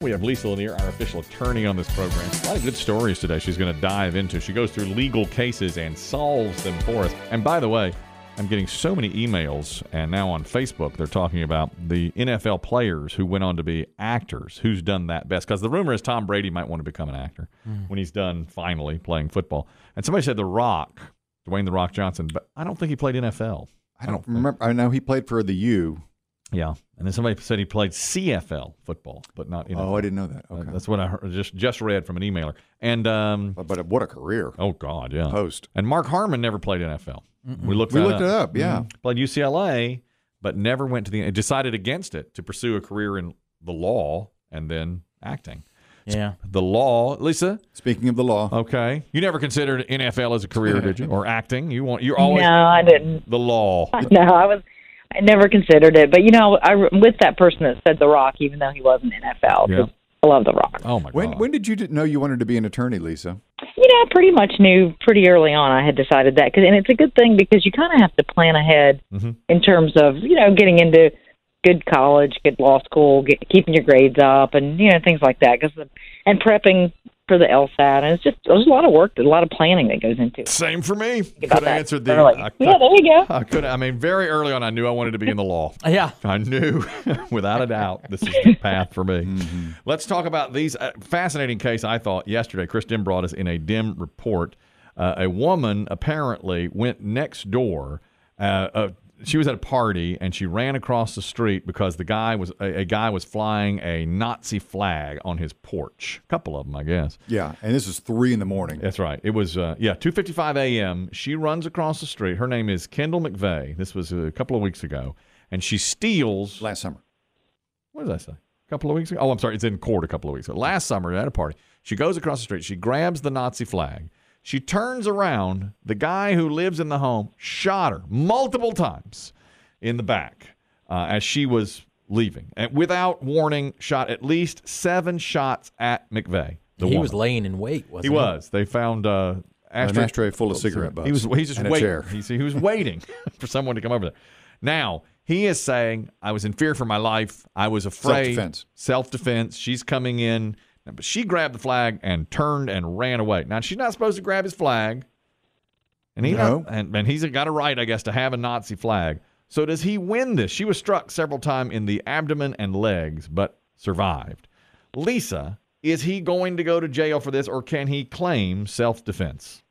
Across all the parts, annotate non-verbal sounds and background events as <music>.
We have Lisa Lanier, our official attorney on this program. A lot of good stories today she's going to dive into. She goes through legal cases and solves them for us. And by the way, I'm getting so many emails, and now on Facebook, they're talking about the NFL players who went on to be actors. Who's done that best? Because the rumor is Tom Brady might want to become an actor Mm. when he's done finally playing football. And somebody said The Rock, Dwayne The Rock Johnson, but I don't think he played NFL. I don't remember. I know he played for the U. Yeah. And then somebody said he played CFL football, but not NFL. Oh, I didn't know that. Uh, Okay. That's what I heard, just just read from an emailer. And um, but, but what a career. oh god, yeah. Post. And Mark Harmon never played NFL. We looked We that looked it up, yeah. Mhm. Played UCLA, but never went to the. Decided against it to pursue a career in the law and then acting. Yeah. The law, Lisa. Speaking of the law, Okay, you never considered NFL as a career, did you? <laughs> Or acting? You want? You're always No, I didn't. the law. <laughs> No, I was. I never considered it, but you know, I I'm with that person that said The Rock, even though he wasn't NFL. 'cause Yeah. I love The Rock. Oh my when god. when did you know you wanted to be an attorney, Lisa? You know, I pretty much knew pretty early on. I had decided that, cause, and it's a good thing because you kind of have to plan ahead Mhm. in terms of you know getting into good college, good law school, get, keeping your grades up, and you know things like that. Cause and prepping for the LSAT, and it's just there's a lot of work, there's a lot of planning that goes into it. Same for me. about Could have answered the. early. I, yeah, there you go. I could. I mean, very early on, I knew I wanted to be in the law. <laughs> Yeah. I knew <laughs> without a doubt this is the path for me. <laughs> Let's talk about these uh, fascinating case. I thought yesterday, Chris Dim brought us in a Dim report. Uh, a woman apparently went next door. Uh, uh, she was at a party and she ran across the street because the guy was a, a guy was flying a Nazi flag on his porch. A couple of them, I guess. Yeah, and this is three in the morning. That's right. It was uh, yeah, 2:55 a.m. She runs across the street. Her name is Kendall McVeigh. This was a couple of weeks ago, and she steals. Last summer. What did I say? A couple of weeks ago. Oh, I'm sorry. It's in court a couple of weeks ago. Last summer at a party, she goes across the street. She grabs the Nazi flag. She turns around. The guy who lives in the home shot her multiple times in the back uh, as she was leaving, and without warning, shot at least seven shots at McVeigh. He woman. was laying in wait, wasn't He he? was. They found uh, An ashtray full of cigarette butts. He was. He's just and a waiting. chair. He's, he was waiting <laughs> for someone to come over there. Now he is saying, "I was in fear for my life. I was afraid. Self-defense. Self-defense. She's coming in, but she grabbed the flag and turned and ran away. Now she's not supposed to grab his flag, and he No. not- and, and he's got a right, I guess, to have a Nazi flag. So does he win this? She was struck several times in the abdomen and legs, but survived. Lisa, is he going to go to jail for this, or can he claim self-defense?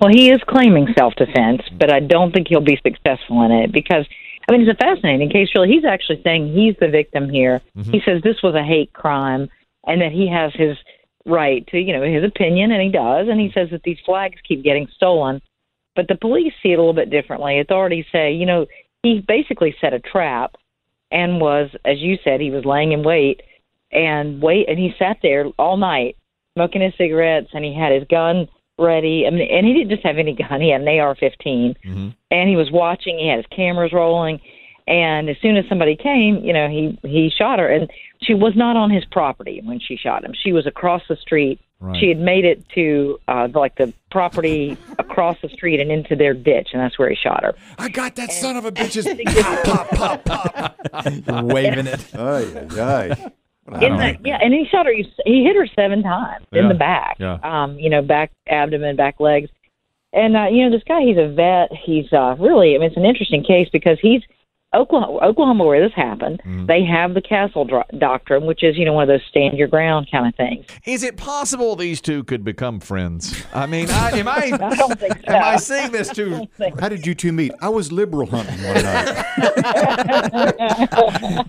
Well, he is claiming self defense, but I don't think he'll be successful in it because, I mean, it's a fascinating case, really. He's actually saying he's the victim here. Mm-hmm. He says this was a hate crime and that he has his right to, you know, his opinion, and he does. And he says that these flags keep getting stolen. But the police see it a little bit differently. Authorities say, you know, he basically set a trap and was, as you said, he was laying in wait and wait, and he sat there all night smoking his cigarettes, and he had his gun ready. I mean, and he didn't just have any gun; he had an AR-15, Mhm. and he was watching. He had his cameras rolling, and as soon as somebody came, you know, he he shot her, and she was not on his property when she shot him. She was across the street. Right. She had made it to uh, like the property <laughs> across the street and into their ditch, and that's where he shot her. I got that son of a bitch's pop, pop, pop, pop. <laughs> You're waving it. <laughs> Ay, ay, ay. In the, yeah, and he shot her. He hit her seven times Yeah. in the back. Yeah. Um, you know, back abdomen, back legs, and uh, you know, this guy. He's a vet. He's uh, really. I mean, it's an interesting case because he's Oklahoma, Oklahoma, where this happened. Mm-hmm. They have the castle dro- doctrine, which is you know one of those stand your ground kind of things. Is it possible these two could become friends? I mean, I, am I <laughs> I don't think so. <laughs> am I seeing this too? How did you two meet? I was liberal hunting one night.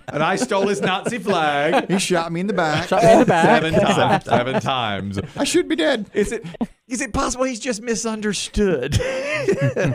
<laughs> And I stole his Nazi flag He shot me in the back. Shot me in the back. seven times. Seven times. I should be dead. Is it? Is it possible he's just misunderstood? <laughs> you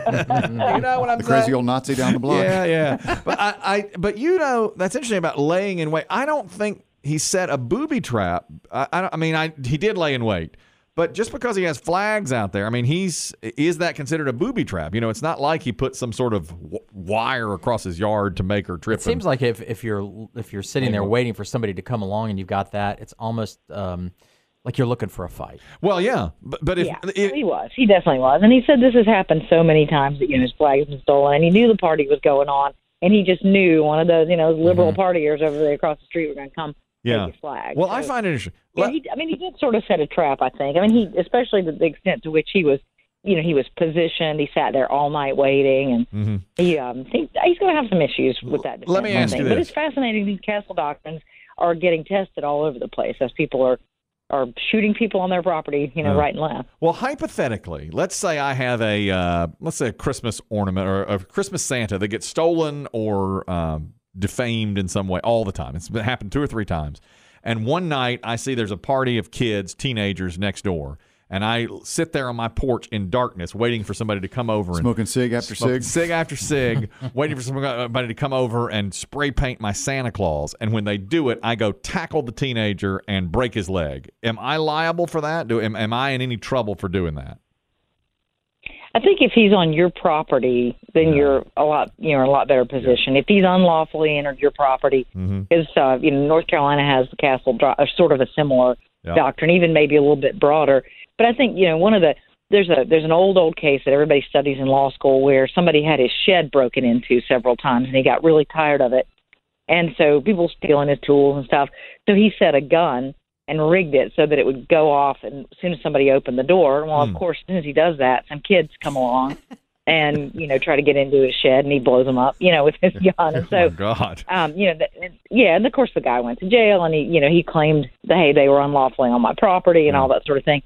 know what I'm The saying? crazy old Nazi down the block. Yeah, yeah. But I, I, but you know, that's interesting about laying in wait. I don't think he set a booby trap. I, I, don't- I mean, I he did lay in wait, but just because he has flags out there, I mean, he's is that considered a booby trap? You know, it's not like he put some sort of w- wire across his yard to make her trip. It seems like if, if you're if you're sitting there waiting for somebody to come along and you've got that, it's almost um, like you're looking for a fight. well, yeah, but, but if, yeah, if he was. He definitely was, and he said this has happened so many times that you know his flag has been stolen, and he knew the party was going on, and he just knew one of those you know liberal Mm-hmm. partiers over there across the street were going to come Yeah. Vegas flag. Well, I find it interesting. yeah, he, I mean, he did sort of set a trap. I think. I mean, he especially the, the extent to which he was, you know, he was positioned. He sat there all night waiting, and Mhm. he, um, he he's going to have some issues with that. Let me defense, I ask you think. But it's fascinating. These castle doctrines are getting tested all over the place as people are are shooting people on their property, you know, Yeah. right and left. Well, hypothetically, let's say I have a uh, let's say a Christmas ornament or a Christmas Santa that gets stolen or um, defamed in some way all the time. It's been happened two or three times. And one night I see there's a party of kids, teenagers next door, and I sit there on my porch in darkness, waiting for somebody to come over and Smoking cig after smoking cig. cig after cig, <laughs> waiting for somebody to come over and spray paint my Santa Claus. And when they do it, I go tackle the teenager and break his leg. Am I liable for that? Do am, am I in any trouble for doing that? I think if he's on your property, then you're a lot you're in a lot better position. If he's unlawfully entered your property, Mm-hmm. because uh, you know North Carolina has the castle dro- uh, sort of a similar Yeah. doctrine, even maybe a little bit broader. But I think you know one of the there's a there's an old old case that everybody studies in law school where somebody had his shed broken into several times and he got really tired of it, and so people stealing his tools and stuff. So he set a gun and rigged it so that it would go off and as soon as somebody opened the door. Well, Hmm. of course, as soon as he does that, some kids come along. <laughs> And you know, try to get into his shed, and he blows them up, you know, with his <laughs> gun. And so, oh God. um, you know, th- yeah, and of course the guy went to jail, and he, you know, he claimed that hey, they were unlawfully on my property and all that sort of thing.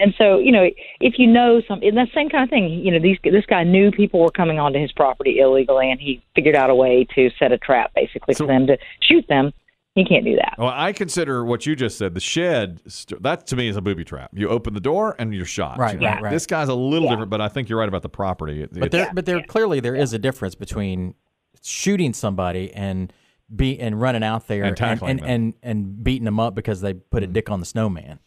And so, you know, if you know some, and that same kind of thing, you know, these this guy knew people were coming onto his property illegally, and he figured out a way to set a trap basically So- for them to shoot them. He can't do that. Well, I consider what you just said, the shed. That to me is a booby trap. You open the door and you're shot. Right, You know, right, right. This guy's a little Yeah. different, but I think you're right about the property. It- But it- there, but there clearly there is a difference between shooting somebody and be and running out there And and and, and, and beating them up because they put a mm-hmm. dick on the snowman.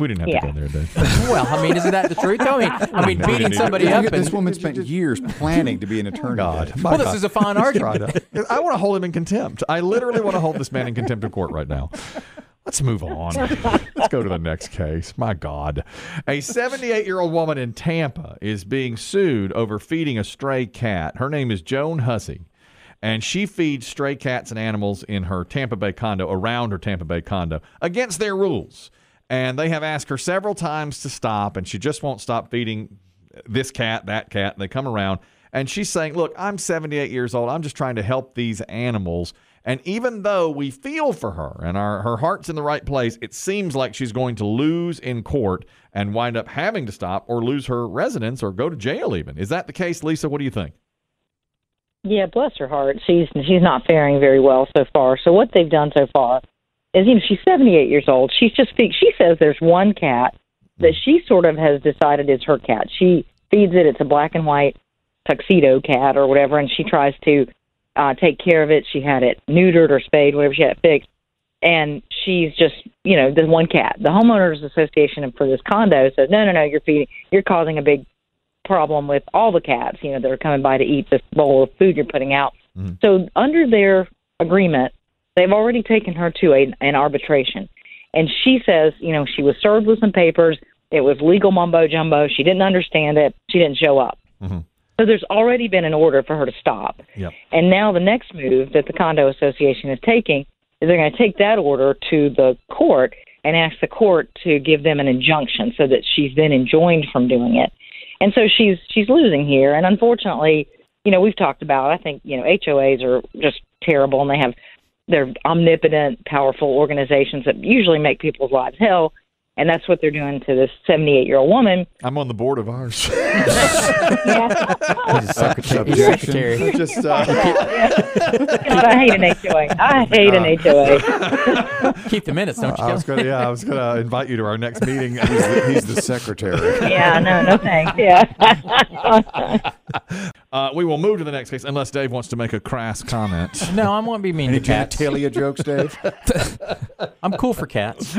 We didn't have Yeah. to go there, Dave. <laughs> well, I mean, isn't that the truth? I mean, I mean, <laughs> beating somebody This- up and this woman spent <laughs> years planning to be an attorney. God. Dave. well, this is a fine argument. I want to hold him in contempt. I literally want to hold this man in contempt of court right now. Let's move on. Let's go to the next case. My God. A 78 year old woman in Tampa is being sued over feeding a stray cat. Her name is Joan Hussey, and she feeds stray cats and animals in her Tampa Bay condo, around her Tampa Bay condo, against their rules. And they have asked her several times to stop, and she just won't stop feeding this cat, that cat. They come around, and she's saying, Look, I'm 78 years old. I'm just trying to help these animals. And even though we feel for her and our, her heart's in the right place, it seems like she's going to lose in court and wind up having to stop or lose her residence or go to jail, even. Is that the case, Lisa? What do you think? Yeah, bless her heart. She's she's not faring very well so far. So what they've done so far is, you know, she's 78 years old. She's just fe- she says there's one cat that she sort of has decided is her cat. She feeds it. It's a black and white tuxedo cat or whatever, and she tries to uh, take care of it. She had it neutered or spayed, whatever she had it fixed, and she's just you know the one cat. The homeowners association for this condo says no, no, no, you're feeding, you're causing a big problem with all the cats, you know, that are coming by to eat this bowl of food you're putting out. So under their agreement, they've already taken her to a, an arbitration. And she says, you know, she was served with some papers. It was legal mumbo jumbo. She didn't understand it. She didn't show up. Mhm. So there's already been an order for her to stop. Yep. And now the next move that the condo association is taking is they're going to take that order to the court and ask the court to give them an injunction so that she's then enjoined from doing it. And so she's she's losing here. And unfortunately, you know, we've talked about I think, you know, HOAs are just terrible and they have they're omnipotent, powerful organizations that usually make people's lives hell. And that's what they're doing to this 78 year old woman. I'm on the board of ours. <laughs> Yeah. Secretary. Secretary. Just uh, <laughs> God, I hate an HOA. I hate an HOA. Keep the minutes, don't you? I was gonna, yeah, I was gonna invite you to our next meeting. he's, the, he's the secretary. Yeah, no, no thanks. Yeah. <laughs> <laughs> Uh, we will move to the next case unless Dave wants to make a crass comment. <laughs> No, I won't be mean Any to cats. genitalia jokes, Dave? <laughs> I'm cool for cats.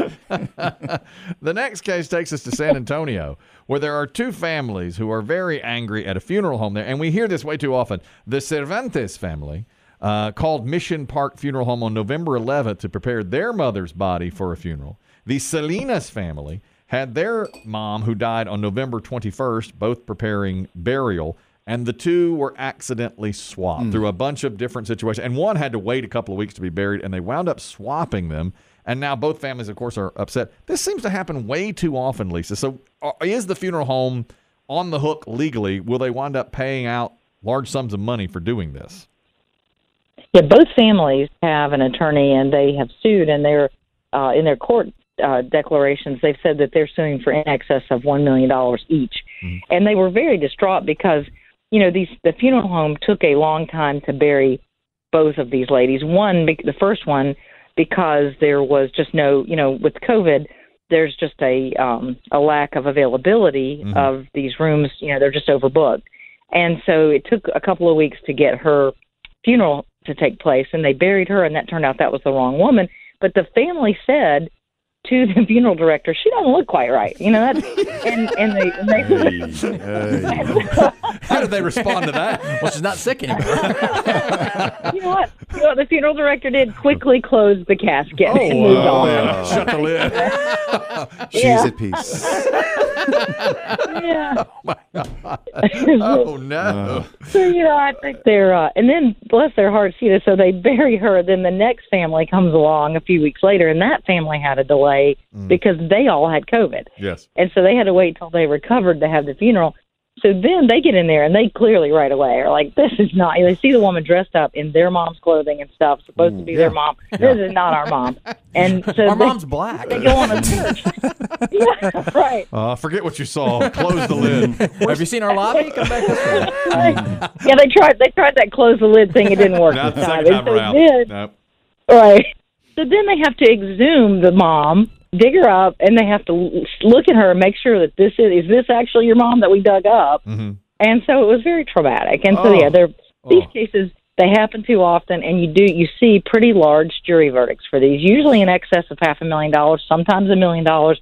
The next case takes us to San Antonio, where there are two families who are very angry at a funeral home there. And we hear this way too often. The Cervantes family uh, called Mission Park Funeral Home on November 11th to prepare their mother's body for a funeral. The Salinas family had their mom, who died on November 21st, both preparing burial. And the two were accidentally swapped Hmm. through a bunch of different situations. And one had to wait a couple of weeks to be buried, and they wound up swapping them. And now both families, of course, are upset. This seems to happen way too often, Lisa. So, uh, is the funeral home on the hook legally? Will they wind up paying out large sums of money for doing this? Yeah, both families have an attorney, and they have sued, and they're uh, in their court uh, declarations. They've said that they're suing for in excess of one million dollars each, and they were very distraught because you know these the funeral home took a long time to bury both of these ladies. One, the first one, because there was just no, you know, with COVID, there's just a um, a lack of availability of these rooms. You know, they're just overbooked, and so it took a couple of weeks to get her funeral to take place, and they buried her, and that turned out that was the wrong woman. But the family said to the funeral director, "She doesn't look quite right," you know. That's and and they, and they <laughs> How did they respond to that? Well, she's not sick anymore. <laughs> you know what? You know what the funeral director did? Quickly closed the casket and moved on. yeah. Shut the lid. <laughs> She's Yeah. at peace. Yeah. Oh no. So you know, I think they're, uh, and then bless their hearts, you know. So they bury her. Then the next family comes along a few weeks later, and that family had a delay because they all had COVID, yes. and so they had to wait till they recovered to have the funeral. So then they get in there, and they clearly right away are like, "This is not." They see the woman dressed up in their mom's clothing and stuff, supposed to be their mom. This is not our mom. <laughs> And so Our they, mom's black. they go on a search. <laughs> yeah, right. Uh, forget what you saw. Close the lid. <laughs> Have you seen our lobby? Come back this way. yeah, they tried. They tried that close the lid thing. It didn't work Not this the time. second And time so around. then- Nope. Right. So then they have to exhume the mom, dig her up, and they have to look at her and make sure that this is is this actually your mom that we dug up. Mhm. And so it was very traumatic. And so Oh. yeah, they're these Oh. cases they happen too often, and you do you see pretty large jury verdicts for these, usually in excess of half a million dollars, sometimes a million dollars.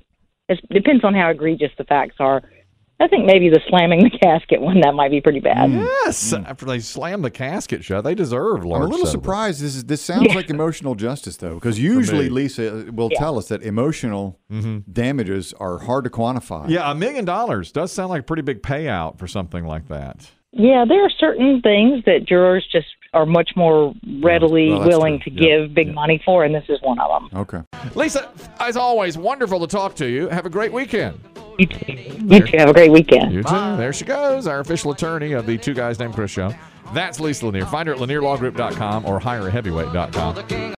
It depends on how egregious the facts are. I think maybe the slamming the casket one that might be pretty bad. Mm. Yes. Mm. After they slam the casket shut, they deserve large. I'm a little settlements. surprised. This is this <laughs> sounds like emotional justice though, because usually. Lisa uh, will tell us that emotional mm-hmm. damages are hard to quantify. Yeah, a million dollars does sound like a pretty big payout for something like that. Yeah, there are certain things that jurors just are much more readily well, willing true. to Yeah, give big money for, and this is one of them. Okay. Lisa, as always, wonderful to talk to you. Have a great weekend. You too. You too. Have a great weekend. You too. There she goes, our official attorney of the Two Guys Named Chris show. That's Lisa Lanier. Find her at lanierlawgroup.com or hireaheavyweight.com.